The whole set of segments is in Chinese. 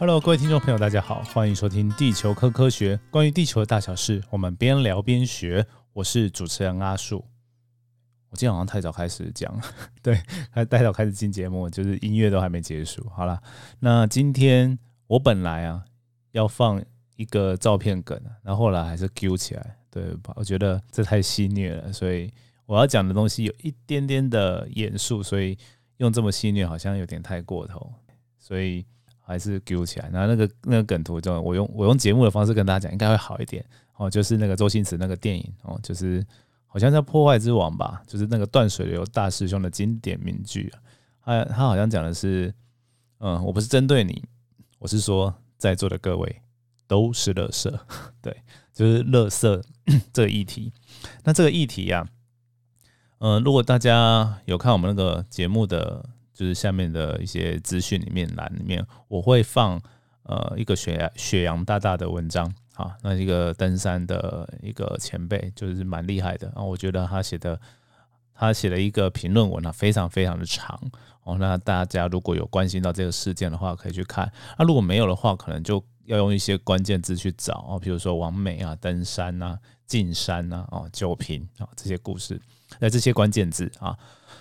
Hello，各位听众朋友，大家好，欢迎收听《地球科科学》，关于地球的大小事，我们边聊边学。我是主持人阿树。我今天好像太早开始讲，对，还太早开始进节目，就是音乐都还没结束。好了，那今天我本来啊要放一个照片梗，然后后来还是 Q 起来，对吧？我觉得这太戏虐了，所以我要讲的东西有一点点的严肃，所以用这么戏虐好像有点太过头，所以。还是 Q 起来，然后那个那个梗图就我用我用节目的方式跟大家讲，应该会好一点哦。就是那个周星驰那个电影哦，就是好像叫《破坏之王》吧，就是那个断水流大师兄的经典名句。他他好像讲的是，嗯，我不是针对你，我是说在座的各位都是乐色，对，就是乐色 这个议题。那这个议题呀，嗯，如果大家有看我们那个节目的。就是下面的一些资讯里面栏里面，我会放呃一个雪雪阳大大的文章啊，那一个登山的一个前辈，就是蛮厉害的啊，我觉得他写的他写了一个评论文啊，非常非常的长哦。那大家如果有关心到这个事件的话，可以去看。那如果没有的话，可能就要用一些关键字去找啊，比如说王美啊、登山啊、进山啊、哦酒瓶啊这些故事，那这些关键字啊。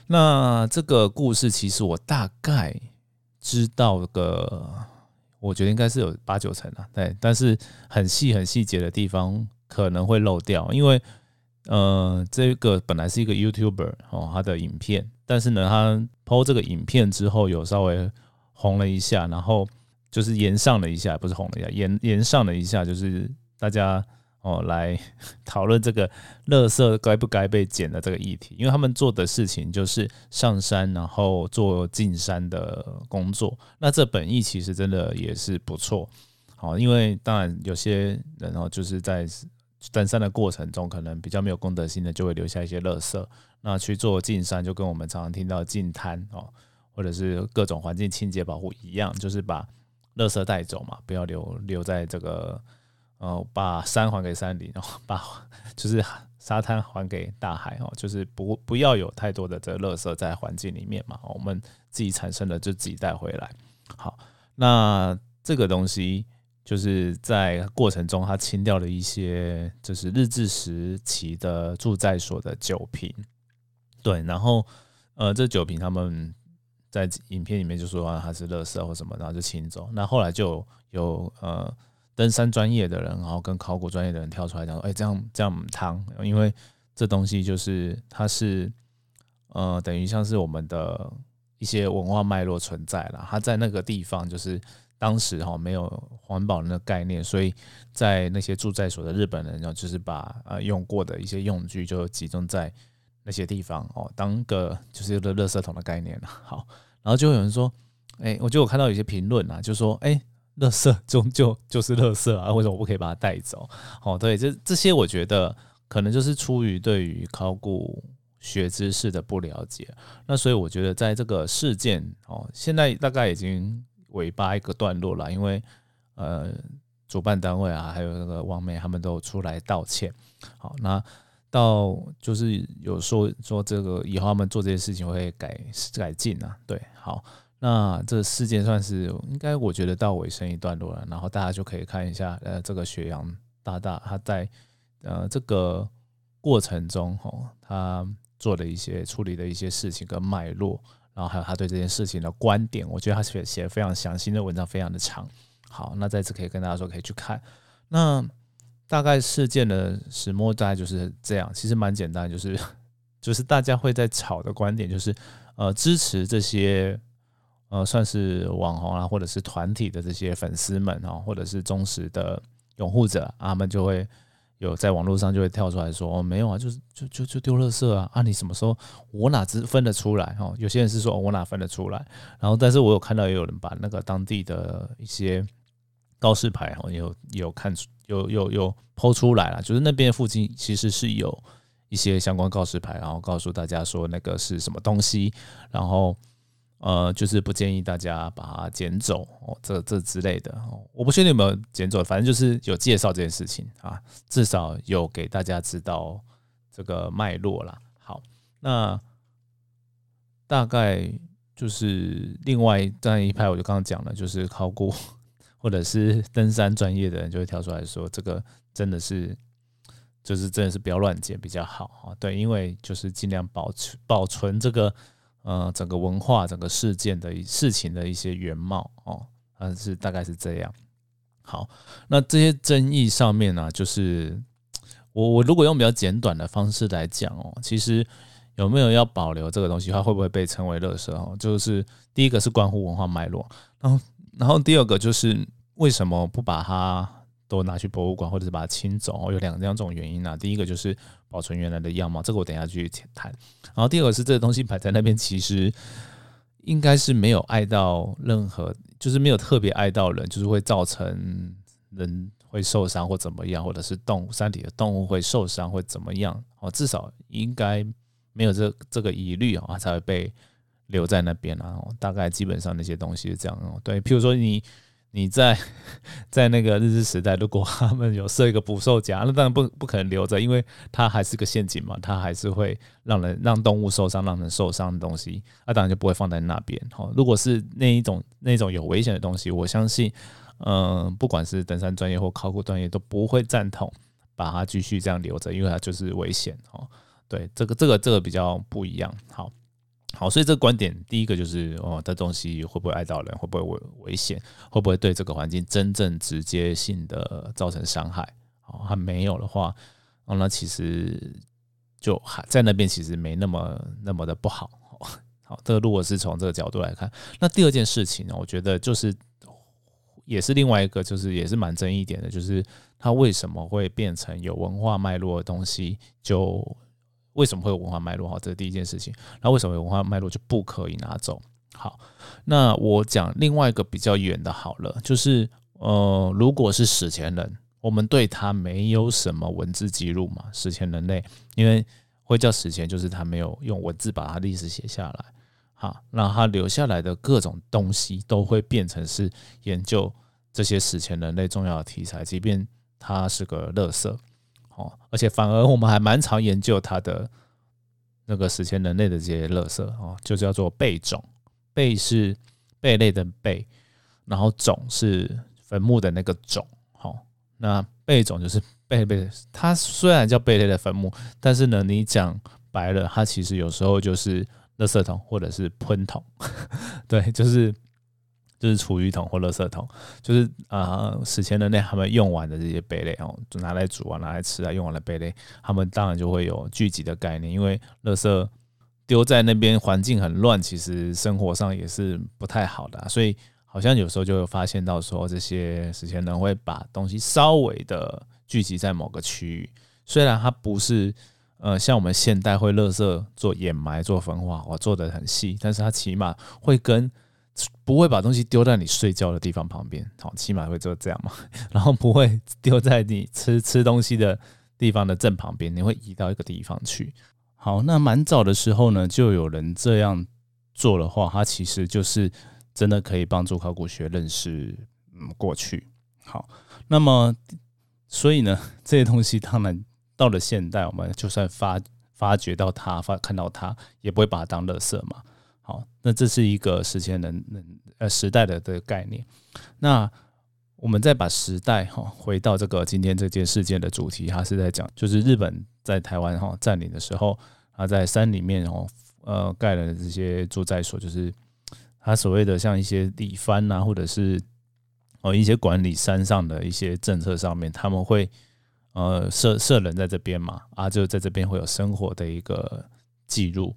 那这个故事其实我大概知道个，我觉得应该是有八九成啊，对，但是很细很细节的地方可能会漏掉，因为呃，这个本来是一个 YouTuber 哦，他的影片，但是呢，他抛这个影片之后有稍微红了一下，然后就是延上了一下，不是红了一下，延延上了一下，就是大家。哦，来讨论这个垃圾该不该被捡的这个议题，因为他们做的事情就是上山，然后做进山的工作。那这本意其实真的也是不错。好，因为当然有些人哦，就是在登山的过程中，可能比较没有公德心的，就会留下一些垃圾。那去做进山，就跟我们常常听到进滩哦，或者是各种环境清洁保护一样，就是把垃圾带走嘛，不要留留在这个。哦，把山还给山林，然后 把就是沙滩还给大海哦，就是不不要有太多的这个垃圾在环境里面嘛，我们自己产生的就自己带回来。好，那这个东西就是在过程中，它清掉了一些就是日治时期的住宅所的酒瓶，对，然后呃，这酒瓶他们在影片里面就说啊它是垃圾或什么，然后就清走。那后来就有呃。登山专业的人，然后跟考古专业的人跳出来讲说：“哎，这样这样汤，因为这东西就是它是呃，等于像是我们的一些文化脉络存在了。它在那个地方就是当时哈没有环保的概念，所以在那些住在所的日本人，然后就是把呃用过的一些用具就集中在那些地方哦，当个就是一个垃圾桶的概念。好，然后就有人说：，哎，我就有看到有些评论啊，就说：，哎。”垃圾终究就是垃圾啊，为什么不可以把它带走？哦，对，这这些我觉得可能就是出于对于考古学知识的不了解。那所以我觉得在这个事件哦，现在大概已经尾巴一个段落了，因为呃，主办单位啊，还有那个王美他们都出来道歉。好，那到就是有说说这个以后他们做这些事情会改改进啊。对，好。那这事件算是应该，我觉得到尾声一段落了，然后大家就可以看一下，呃，这个雪阳大大他在呃这个过程中，吼，他做的一些处理的一些事情跟脉络，然后还有他对这件事情的观点，我觉得他写写非常详细的文章，非常的长。好，那在此可以跟大家说，可以去看。那大概事件的始末大概就是这样，其实蛮简单，就是 就是大家会在吵的观点，就是呃支持这些。呃，算是网红啊，或者是团体的这些粉丝们哦，或者是忠实的拥护者，他们就会有在网络上就会跳出来说：“哦，没有啊，就是就就就丢垃圾啊！啊，你什么时候我哪知分得出来？哦，有些人是说我哪分得出来？然后，但是我有看到也有人把那个当地的一些告示牌哦，有有看出有有有抛出来了，就是那边附近其实是有一些相关告示牌，然后告诉大家说那个是什么东西，然后。呃，就是不建议大家把它捡走哦，这这之类的哦，我不确定有没有捡走，反正就是有介绍这件事情啊，至少有给大家知道这个脉络啦。好，那大概就是另外这样一派，我就刚刚讲了，就是考古，或者是登山专业的人就会跳出来说，这个真的是，就是真的是不要乱捡比较好啊。对，因为就是尽量保存保存这个呃整个文化、整个事件的事情的一些原貌哦，啊是大概是这样。好，那这些争议上面呢，就是我我如果用比较简短的方式来讲哦，其实有没有要保留这个东西，它会不会被称为垃圾哦？就是第一个是关乎文化脉络，然后然后第二个就是为什么不把它都拿去博物馆，或者是把它清走？有两两种原因啊。第一个就是保存原来的样貌，这个我等一下继续谈。然后第二个是这个东西摆在那边，其实应该是没有碍到任何。就是没有特别爱到人，就是会造成人会受伤或怎么样，或者是动物山体的动物会受伤会怎么样哦？至少应该没有这这个疑虑啊，才会被留在那边啊。大概基本上那些东西是这样哦。对，譬如说你。你在在那个日治时代，如果他们有设一个捕兽夹，那当然不不可能留着，因为它还是个陷阱嘛，它还是会让人让动物受伤、让人受伤的东西，那当然就不会放在那边。好，如果是那一种那种有危险的东西，我相信，嗯，不管是登山专业或考古专业都不会赞同把它继续这样留着，因为它就是危险哦。对，这个这个这个比较不一样。好。好，所以这个观点，第一个就是哦，这东西会不会碍到人，会不会危危险，会不会对这个环境真正直接性的造成伤害？哦，还没有的话，哦，那其实就还在那边，其实没那么那么的不好。好，这个如果是从这个角度来看，那第二件事情呢，我觉得就是也是另外一个，就是也是蛮争议点的，就是它为什么会变成有文化脉络的东西就。为什么会有文化脉络？哈，这是第一件事情。那为什么有文化脉络就不可以拿走？好，那我讲另外一个比较远的，好了，就是呃，如果是史前人，我们对他没有什么文字记录嘛？史前人类，因为会叫史前，就是他没有用文字把他历史写下来。好，那他留下来的各种东西都会变成是研究这些史前人类重要的题材，即便他是个垃圾。哦，而且反而我们还蛮常研究它的那个史前人类的这些垃圾哦，就叫做贝种。贝是贝类的贝，然后种是坟墓的那个种。好，那贝种就是贝类，它虽然叫贝类的坟墓，但是呢，你讲白了，它其实有时候就是垃圾桶或者是喷桶。对，就是。就是厨余桶或垃圾桶，就是啊，史前人类他们用完的这些贝类哦，就拿来煮啊，拿来吃啊，用完的贝类，他们当然就会有聚集的概念，因为垃圾丢在那边，环境很乱，其实生活上也是不太好的，所以好像有时候就会发现到说，这些史前人会把东西稍微的聚集在某个区域，虽然它不是呃像我们现代会垃圾做掩埋、做焚化，我做的很细，但是它起码会跟。不会把东西丢在你睡觉的地方旁边，好，起码会做这样嘛。然后不会丢在你吃吃东西的地方的正旁边，你会移到一个地方去。好，那蛮早的时候呢，就有人这样做的话，它其实就是真的可以帮助考古学认识嗯过去。好，那么所以呢，这些东西当然到了现代，我们就算发发掘到它，发看到它，也不会把它当垃圾嘛。好，那这是一个时间能能呃时代的的概念。那我们再把时代哈回到这个今天这件事件的主题，它是在讲就是日本在台湾哈占领的时候，他在山里面哦呃盖了这些住宅所，就是他所谓的像一些里番啊，或者是哦一些管理山上的一些政策上面，他们会呃设设人在这边嘛啊，就在这边会有生活的一个记录。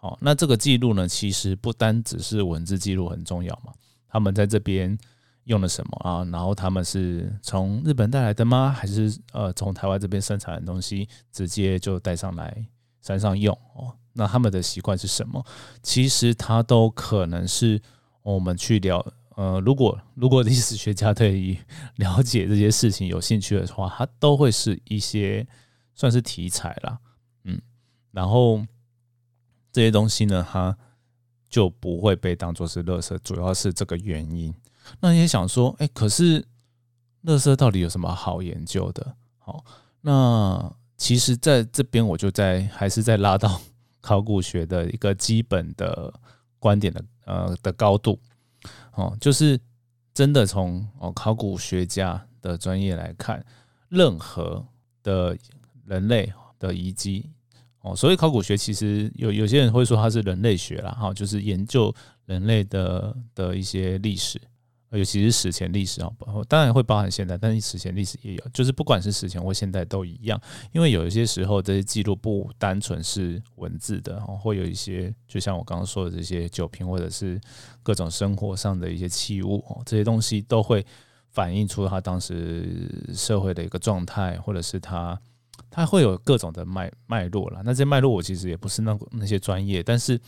哦，那这个记录呢，其实不单只是文字记录很重要嘛。他们在这边用了什么啊？然后他们是从日本带来的吗？还是呃从台湾这边生产的东西直接就带上来山上用？哦，那他们的习惯是什么？其实它都可能是我们去了呃，如果如果历史学家对于了解这些事情有兴趣的话，它都会是一些算是题材啦。嗯，然后。这些东西呢，它就不会被当做是垃圾，主要是这个原因。那你也想说，哎，可是垃圾到底有什么好研究的？好，那其实在这边我就在还是在拉到考古学的一个基本的观点的呃的高度，哦，就是真的从哦考古学家的专业来看，任何的人类的遗迹哦，所以考古学其实有有些人会说它是人类学啦，哈，就是研究人类的的一些历史。尤其是史前历史啊，当然会包含现代，但是史前历史也有，就是不管是史前或现代都一样，因为有一些时候这些记录不单纯是文字的，会有一些，就像我刚刚说的这些酒瓶或者是各种生活上的一些器物哦，这些东西都会反映出他当时社会的一个状态，或者是他它会有各种的脉脉络了。那这些脉络我其实也不是那那些专业，但是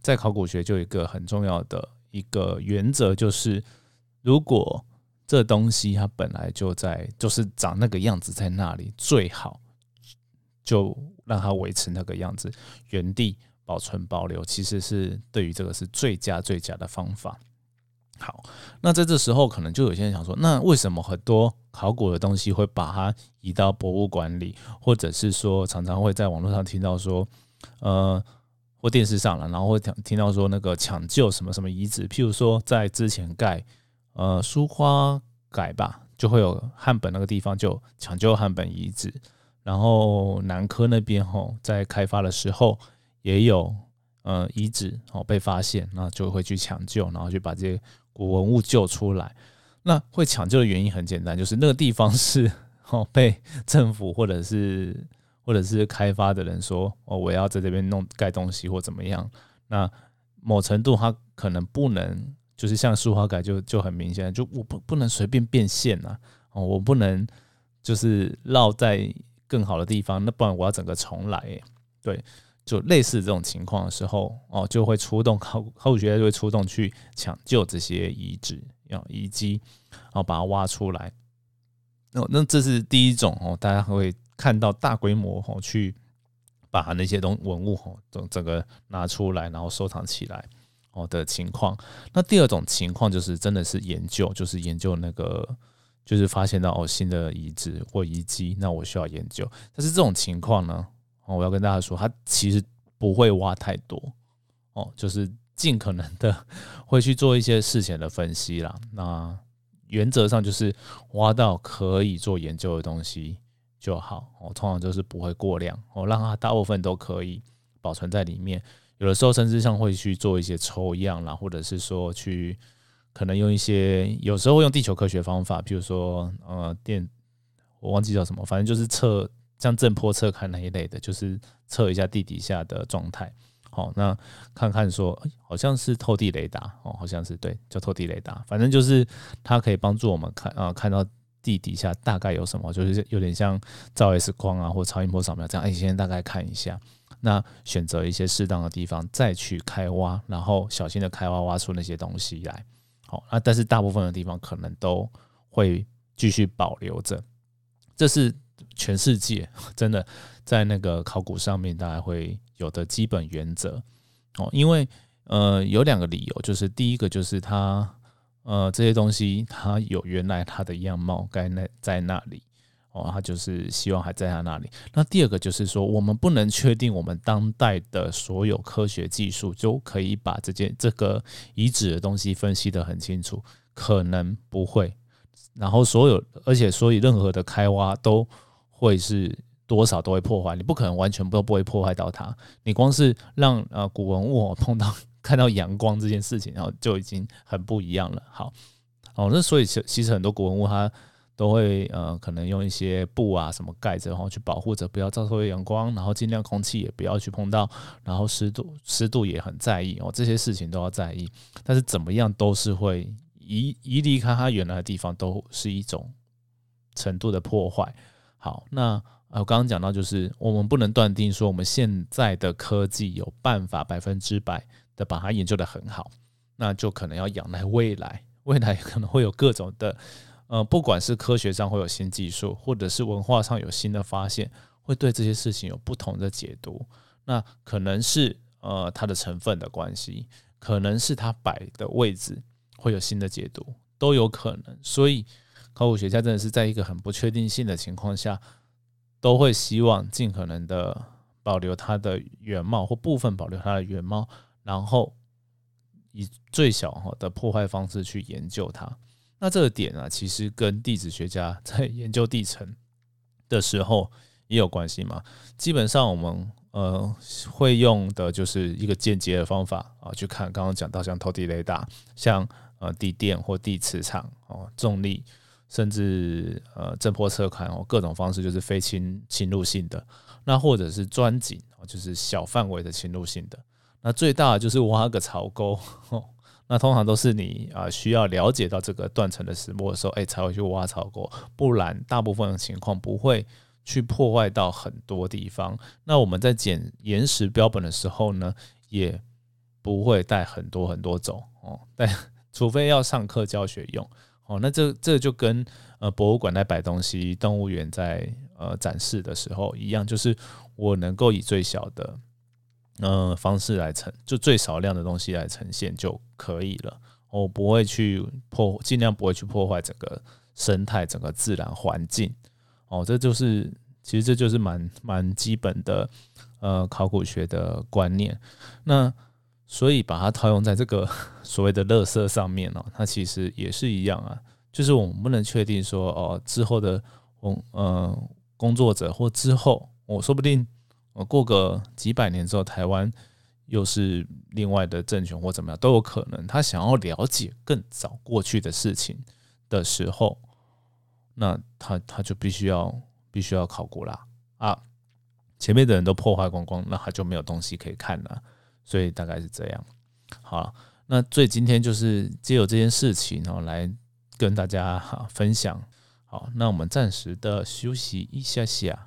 在考古学就有一个很重要的一个原则，就是。如果这东西它本来就在，就是长那个样子在那里，最好就让它维持那个样子，原地保存保留，其实是对于这个是最佳最佳的方法。好，那在这时候，可能就有些人想说，那为什么很多考古的东西会把它移到博物馆里，或者是说常常会在网络上听到说，呃，或电视上了，然后会听听到说那个抢救什么什么遗址，譬如说在之前盖。呃，苏花改吧，就会有汉本那个地方就抢救汉本遗址，然后南科那边吼在开发的时候也有呃遗址哦被发现，那就会去抢救，然后去把这些古文物救出来。那会抢救的原因很简单，就是那个地方是 哦被政府或者是或者是开发的人说哦我要在这边弄盖东西或怎么样，那某程度它可能不能。就是像书画改就就很明显，就我不不能随便变现啊，哦，我不能就是绕在更好的地方，那不然我要整个重来，对，就类似这种情况的时候，哦，就会出动考古考古学家就会出动去抢救这些遗址，要遗迹，然后把它挖出来。那那这是第一种哦，大家会看到大规模哦去把那些东文物哦整整个拿出来，然后收藏起来。哦的情况，那第二种情况就是真的是研究，就是研究那个，就是发现到哦新的遗址或遗迹，那我需要研究。但是这种情况呢，哦，我要跟大家说，它其实不会挖太多，哦，就是尽可能的 会去做一些事前的分析啦。那原则上就是挖到可以做研究的东西就好，哦，通常就是不会过量，哦，让它大部分都可以保存在里面。有的时候甚至像会去做一些抽样啦，或者是说去可能用一些，有时候用地球科学方法，比如说呃电，我忘记叫什么，反正就是测像震波测看那一类的，就是测一下地底下的状态。好，那看看说，好像是透地雷达哦，好像是对，叫透地雷达，反正就是它可以帮助我们看啊，看到地底下大概有什么，就是有点像照 X 光啊或超音波扫描这样，哎，先大概看一下。那选择一些适当的地方再去开挖，然后小心的开挖，挖出那些东西来。好，那但是大部分的地方可能都会继续保留着。这是全世界 真的在那个考古上面大家会有的基本原则哦。因为呃有两个理由，就是第一个就是它呃这些东西它有原来它的样貌该那在那里。哦，他就是希望还在他那里。那第二个就是说，我们不能确定我们当代的所有科学技术就可以把这件这个遗址的东西分析得很清楚，可能不会。然后所有，而且所以任何的开挖都会是多少都会破坏，你不可能完全都不会破坏到它。你光是让呃古文物碰到 看到阳光这件事情，然后就已经很不一样了。好，哦，那所以其其实很多古文物它。都会呃，可能用一些布啊什么盖着，然后去保护着，不要照受阳光，然后尽量空气也不要去碰到，然后湿度湿度也很在意哦，这些事情都要在意。但是怎么样都是会移移离开它原来的地方，都是一种程度的破坏。好，那呃刚刚讲到，就是我们不能断定说我们现在的科技有办法百分之百的把它研究的很好，那就可能要仰赖未来，未来可能会有各种的。呃，不管是科学上会有新技术，或者是文化上有新的发现，会对这些事情有不同的解读。那可能是呃它的成分的关系，可能是它摆的位置会有新的解读，都有可能。所以考古学家真的是在一个很不确定性的情况下，都会希望尽可能的保留它的原貌或部分保留它的原貌，然后以最小的破坏方式去研究它。那这个点啊，其实跟地质学家在研究地层的时候也有关系嘛。基本上我们呃会用的就是一个间接的方法啊，去看刚刚讲到像透地雷达，像呃地电或地磁场哦，重力，甚至呃震波测看哦，各种方式就是非侵侵入性的。那或者是钻井哦，就是小范围的侵入性的。那最大的就是挖个槽沟。那通常都是你啊需要了解到这个断层的石墨的时候，哎才会去挖槽沟，不然大部分的情况不会去破坏到很多地方。那我们在捡岩石标本的时候呢，也不会带很多很多种哦，但 除非要上课教学用哦。那这这就跟呃博物馆在摆东西，动物园在呃展示的时候一样，就是我能够以最小的。呃，方式来呈，就最少量的东西来呈现就可以了。我不会去破，尽量不会去破坏整个生态、整个自然环境。哦，这就是其实这就是蛮蛮基本的呃考古学的观念。那所以把它套用在这个 所谓的垃圾上面哦，它其实也是一样啊。就是我们不能确定说哦之后的工呃工作者或之后，我说不定。我过个几百年之后，台湾又是另外的政权或怎么样都有可能。他想要了解更早过去的事情的时候，那他他就必须要必须要考古啦啊！前面的人都破坏光光，那他就没有东西可以看了。所以大概是这样。好，那所以今天就是借由这件事情，然后来跟大家哈分享。好，那我们暂时的休息一下下。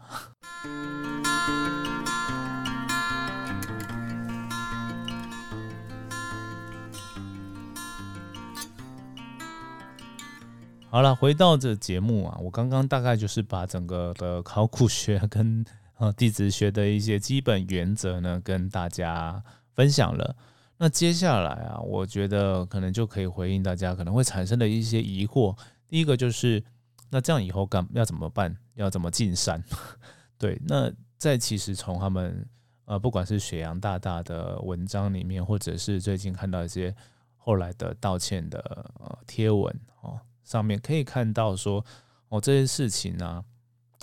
好了，回到这节目啊，我刚刚大概就是把整个的考古学跟呃地质学的一些基本原则呢，跟大家分享了。那接下来啊，我觉得可能就可以回应大家可能会产生的一些疑惑。第一个就是，那这样以后干要怎么办？要怎么进山？对，那在其实从他们呃，不管是雪阳大大的文章里面，或者是最近看到一些后来的道歉的呃贴文哦。上面可以看到说，哦，这些事情呢，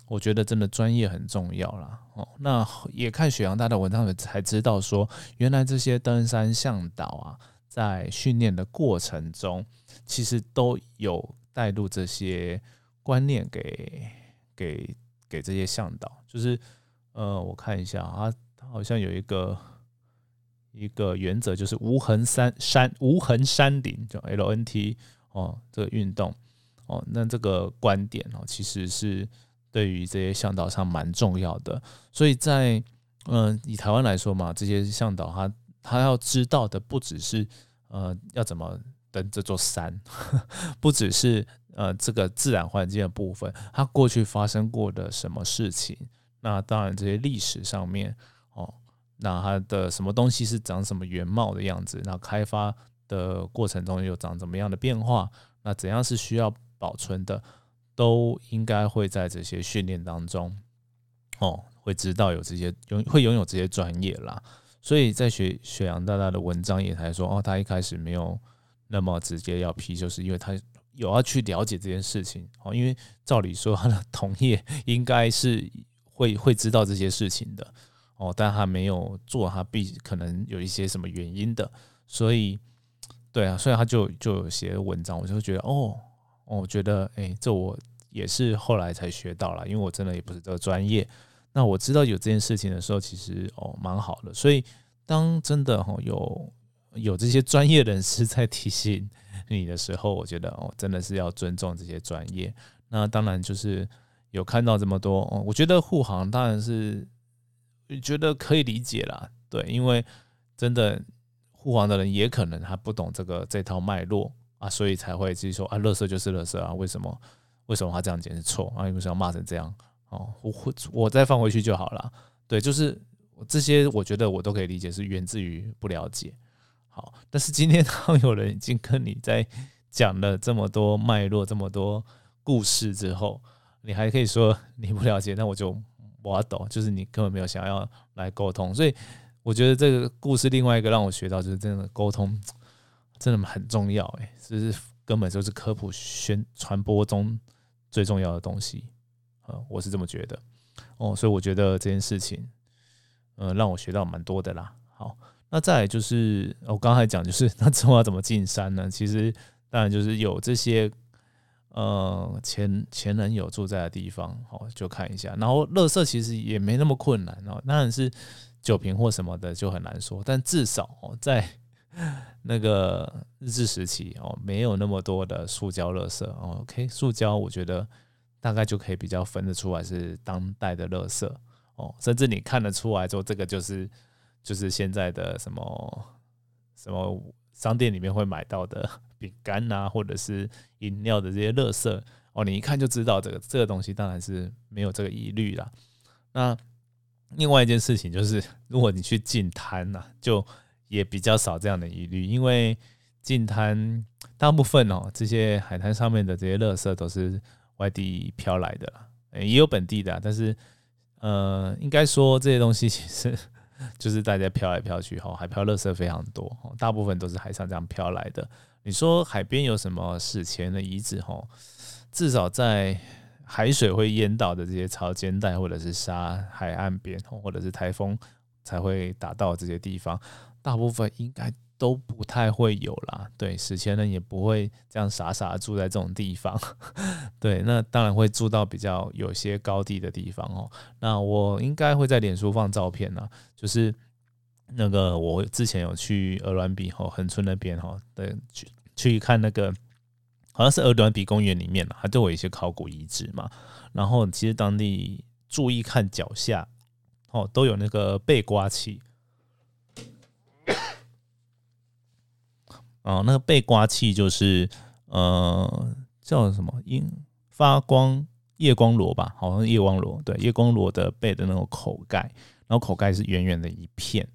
我觉得真的专业很重要啦。哦。那也看雪阳大的文章才知道说，原来这些登山向导啊，在训练的过程中，其实都有带入这些观念给给给这些向导。就是呃，我看一下啊，他好像有一个一个原则，就是无痕山山无痕山顶，叫 LNT。哦，这个运动，哦，那这个观点哦，其实是对于这些向导上蛮重要的。所以在嗯，以台湾来说嘛，这些向导他他要知道的不只是呃要怎么登这座山，不只是呃这个自然环境的部分，他过去发生过的什么事情。那当然这些历史上面哦，那它的什么东西是长什么原貌的样子，那开发。的过程中又长怎么样的变化？那怎样是需要保存的，都应该会在这些训练当中，哦，会知道有这些拥会拥有这些专业啦。所以在雪雪阳大大的文章也才说，哦，他一开始没有那么直接要批，就是因为他有要去了解这件事情哦。因为照理说他的同业应该是会会知道这些事情的哦，但他没有做，他必可能有一些什么原因的，所以。对啊，所以他就就有写文章，我就觉得哦，我觉得哎，这我也是后来才学到了，因为我真的也不是这个专业。那我知道有这件事情的时候，其实哦蛮好的。所以当真的哈有有这些专业人士 在提醒你的时候，我觉得哦真的是要尊重这些专业。那当然就是有看到这么多，哦，我觉得护航当然是觉得可以理解啦，对，因为真的。护航的人也可能他不懂这个这套脉络啊，所以才会继续说啊，乐色就是乐色啊，为什么为什么他这样讲是错啊？为什么要骂成这样？哦，我我再放回去就好了。对，就是这些，我觉得我都可以理解，是源自于不了解。好，但是今天 当有人已经跟你在讲了这么多脉络、这么多故事之后，你还可以说你不了解，那我就我懂，就是你根本没有想要来沟通，所以。我觉得这个故事另外一个让我学到就是真的沟通真的很重要，哎，就是根本就是科普宣传播中最重要的东西，呃，我是这么觉得。哦，所以我觉得这件事情，呃，让我学到蛮多的啦。好，那再来就是我刚才讲，就是 那之后要怎么进山呢？其实当然就是有这些呃前前人有住在的地方，哦，就看一下。然后乐色其实也没那么困难哦，当然是酒瓶或什么的就很难说，但至少在 那个日治时期哦，没有那么多的塑胶乐色哦。OK，塑胶我觉得。大概就可以比较分得出来是当代的垃圾哦，甚至你看得出来说这个就是就是现在的什么什么商店里面会买到的 饼干呐，或者是饮料的这些垃圾哦，你一看就知道这个这个东西当然是没有这个疑虑啦。那另外一件事情就是，如果你去进摊呐，就也比较少这样的疑虑，因为近滩大部分哦这些海滩上面的这些垃圾都是。外地飘来的，也有本地的，但是呃，应该说这些东西其实 就是大家飘来飘去哈，海漂垃圾非常多，大部分都是海上这样飘来的。你说海边有什么史前的遗址哈？至少在海水会淹到的这些潮间带，或者是沙海岸边，或者是台风才会打到这些地方，大部分应该。都不太会有啦，对，史前人也不会这样傻傻住在这种地方，对，那当然会住到比较有些高地的地方哦。那我应该会在脸书放照片呢，就是那个我之前有去鹅銮鼻吼横村那边哈，对，去去看那个好像是鹅銮鼻公园里面它都有一些考古遗址嘛。然后其实当地注意看脚下哦，都有那个背刮器。哦，那个背刮器就是呃叫什么？因发光夜光螺吧，好像夜光螺。对，夜光螺的背的那种口盖，然后口盖是圆圆的一片。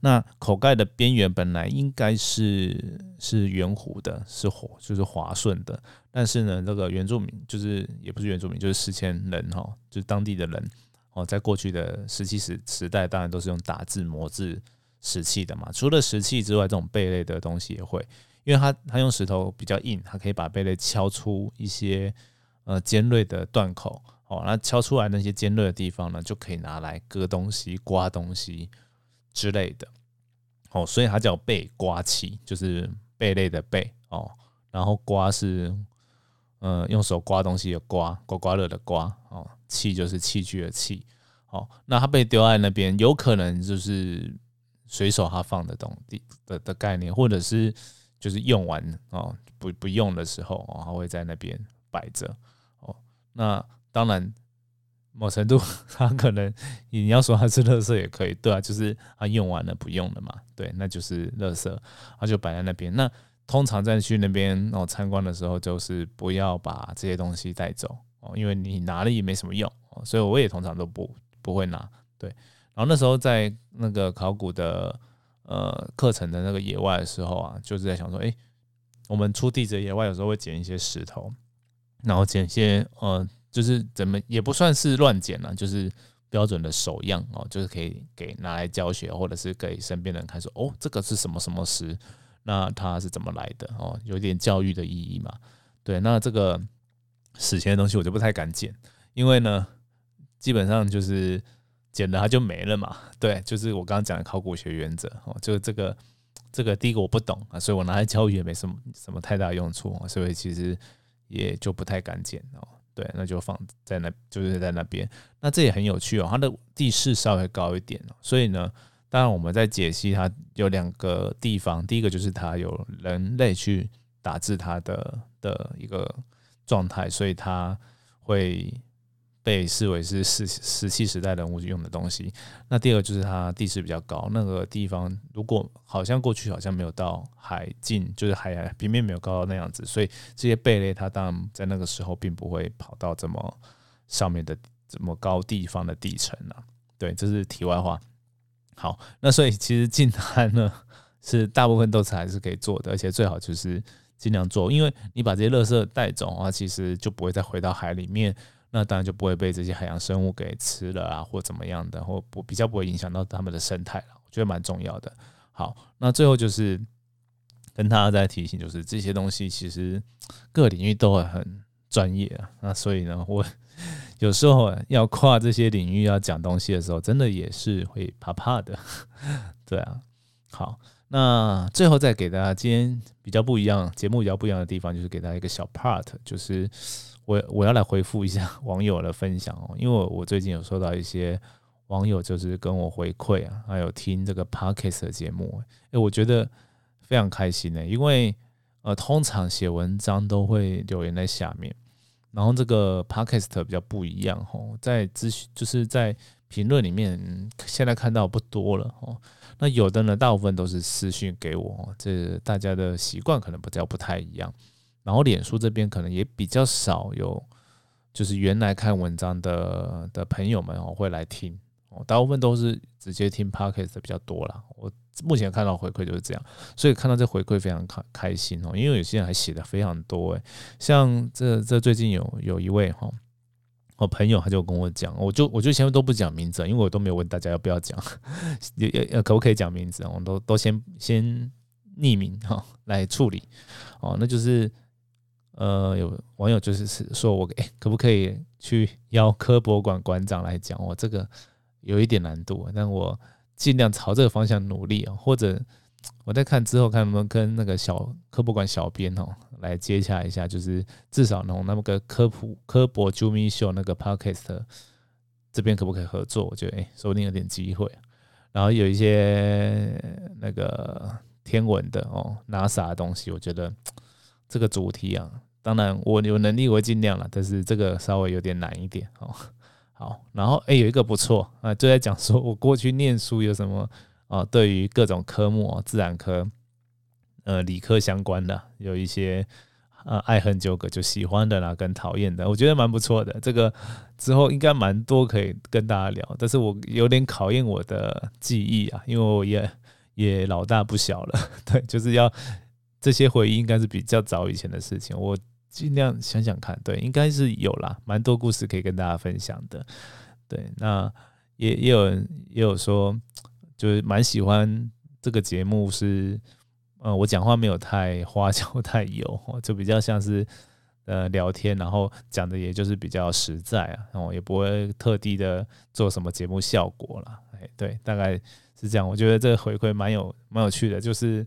那口盖的边缘本来应该是是圆弧的，是滑就是滑顺的。但是呢，这个原住民就是也不是原住民，就是史前人哈，就是当地的人哦，在过去的石器时时代，当然都是用打字磨字。石器的嘛，除了石器之外，这种贝类的东西也会，因为它它用石头比较硬，它可以把贝类敲出一些呃尖锐的断口，哦，那敲出来那些尖锐的地方呢，就可以拿来割东西、刮东西之类的，哦，所以它叫贝刮器，就是贝类的贝。哦，然后刮是呃用手刮东西的刮，刮刮乐的刮，哦，器就是器具的器，哦，那它被丢在那边，有可能就是。随手他放的东西的的概念，或者是就是用完哦不不用的时候哦，他会在那边摆着哦。那当然，某程度他可能你要说他是垃圾也可以，对啊，就是他用完了不用了嘛，对，那就是垃圾，他就摆在那边。那通常在去那边哦参观的时候，就是不要把这些东西带走哦，因为你拿了也没什么用哦，所以我也通常都不不会拿，对。然后那时候在那个考古的呃课程的那个野外的时候啊，就是在想说，哎，我们出地质野外有时候会捡一些石头，然后捡些呃，就是怎么也不算是乱捡了，就是标准的手样哦，就是可以给拿来教学，或者是给身边人看，说哦，这个是什么什么石，那它是怎么来的哦，有点教育的意义嘛。对，那这个史前的东西我就不太敢捡，因为呢，基本上就是。捡了它就没了嘛，对，就是我刚刚讲的考古学原则哦，就这个这个第一个我不懂啊，所以我拿来教育也没什么什么太大用处，所以其实也就不太敢捡哦，对，那就放在那，就是在那边，那这也很有趣哦，它的地势稍微高一点哦，所以呢，当然我们在解析它有两个地方，第一个就是它有人类去打制它的的一个状态，所以它会。被视为是石石器时代人物用的东西。那第二个就是它地势比较高，那个地方如果好像过去好像没有到海近，就是海平面没有高到那样子，所以这些贝类它当然在那个时候并不会跑到这么上面的这么高地方的地层啊。对，这是题外话。好，那所以其实近滩呢是大部分都是还是可以做的，而且最好就是尽量做，因为你把这些垃圾带走啊，其实就不会再回到海里面。那当然就不会被这些海洋生物给吃了啊，或怎么样的，或不比较不会影响到它们的生态了。我觉得蛮重要的。好，那最后就是跟大家再提醒，就是这些东西其实各领域都很专业啊。那所以呢，我 有时候要跨这些领域要讲东西的时候，真的也是会怕怕的。对啊，好，那最后再给大家今天比较不一样，节目比较不一样的地方，就是给大家一个小 part，就是我我要来回复一下 网友的分享哦，因为我最近有收到一些网友就是跟我回馈啊，还有听这个 podcast 的节目，诶，我觉得。非常开心呢，因为呃，通常写文章都会留言在下面，然后这个 podcast 比较不一样哦，在资讯就是在评论里面，现在看到不多了哦。那有的呢，大部分都是私讯给我，这大家的习惯可能比较不太一样。然后脸书这边可能也比较少有，就是原来看文章的的朋友们哦会来听哦，大部分都是直接听 podcast 比较多了。我。目前看到回馈就是这样，所以看到这回馈非常开开心哦，因为有些人还写的非常多诶，像这这最近有有一位哈，我朋友他就跟我讲，我就我就先都不讲名字，因为我都没有问大家要不要讲，要要可不可以讲名字，我们都都先先匿名哈来处理哦，那就是呃有网友就是是说我 诶可不可以去邀科博馆馆长来讲，我这个有一点难度，但我。尽量朝这个方向努力啊，或者我再看之后看能不能跟那个小科博馆小编哦来接洽一下，就是至少能那么个科普科博 j u m i 秀那个 podcast 这边可不可以合作？我觉得哎，说不定有点机会。然后有一些那个天文的哦，NASA 的东西，我觉得这个主题啊，当然我有能力我会尽量了，但是这个稍微有点难一点哦。好，然后哎，有一个不错啊，就在讲说我过去念书有什么啊，对于各种科目，自然科、呃理科相关的，有一些呃爱恨纠葛，就喜欢的啦跟讨厌的，我觉得蛮不错的。这个之后应该蛮多可以跟大家聊，但是我有点考验我的记忆啊，因为我也也老大不小了，对，就是要这些回忆应该是比较早以前的事情，我。尽量想想看，对，应该是有啦，蛮多故事可以跟大家分享的。对，那也也有人也有说，就是蛮喜欢这个节目，是呃，我讲话没有太花俏太油，就比较像是呃聊天，然后讲的也就是比较实在啊，然后也不会特地的做什么节目效果了。哎，对，大概是这样。我觉得这个回馈蛮有蛮有趣的，就是。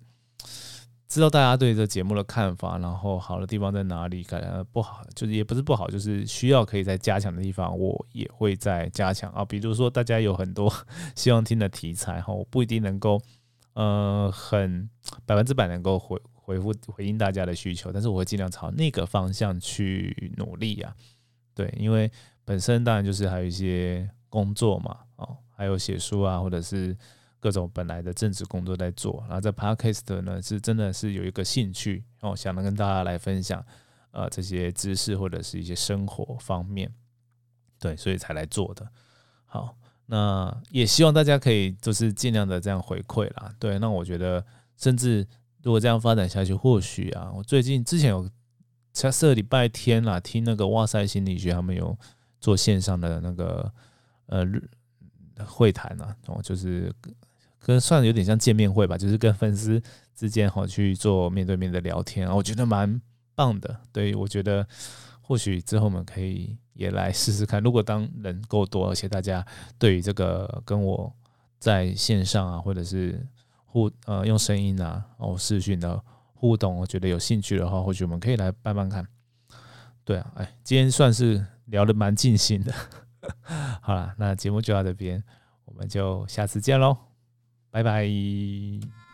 知道大家对这节目的看法，然后好的地方在哪里，改不好就是也不是不好，就是需要可以再加强的地方，我也会再加强啊。比如说大家有很多 希望听的题材哈，我不一定能够呃很百分之百能够回回复回应大家的需求，但是我会尽量朝那个方向去努力啊。对，因为本身当然就是还有一些工作嘛，哦，还有写书啊，或者是。各种本来的政治工作在做，然后在 Podcast 呢是真的是有一个兴趣哦，想能跟大家来分享呃这些知识或者是一些生活方面，对，所以才来做的。好，那也希望大家可以就是尽量的这样回馈啦。对，那我觉得甚至如果这样发展下去，或许啊，我最近之前有才设礼拜天啦，听那个哇塞心理学他们有做线上的那个呃会谈啊，哦，就是。跟算有点像见面会吧，就是跟粉丝之间哈去做面对面的聊天啊，我觉得蛮棒的。对我觉得或许之后我们可以也来试试看，如果当人够多，而且大家对于这个跟我在线上啊，或者是互呃用声音啊哦视讯的互动，我觉得有兴趣的话，或许我们可以来办办看。对啊，哎，今天算是聊得蛮尽兴的。好了，那节目就到这边，我们就下次见喽。拜拜。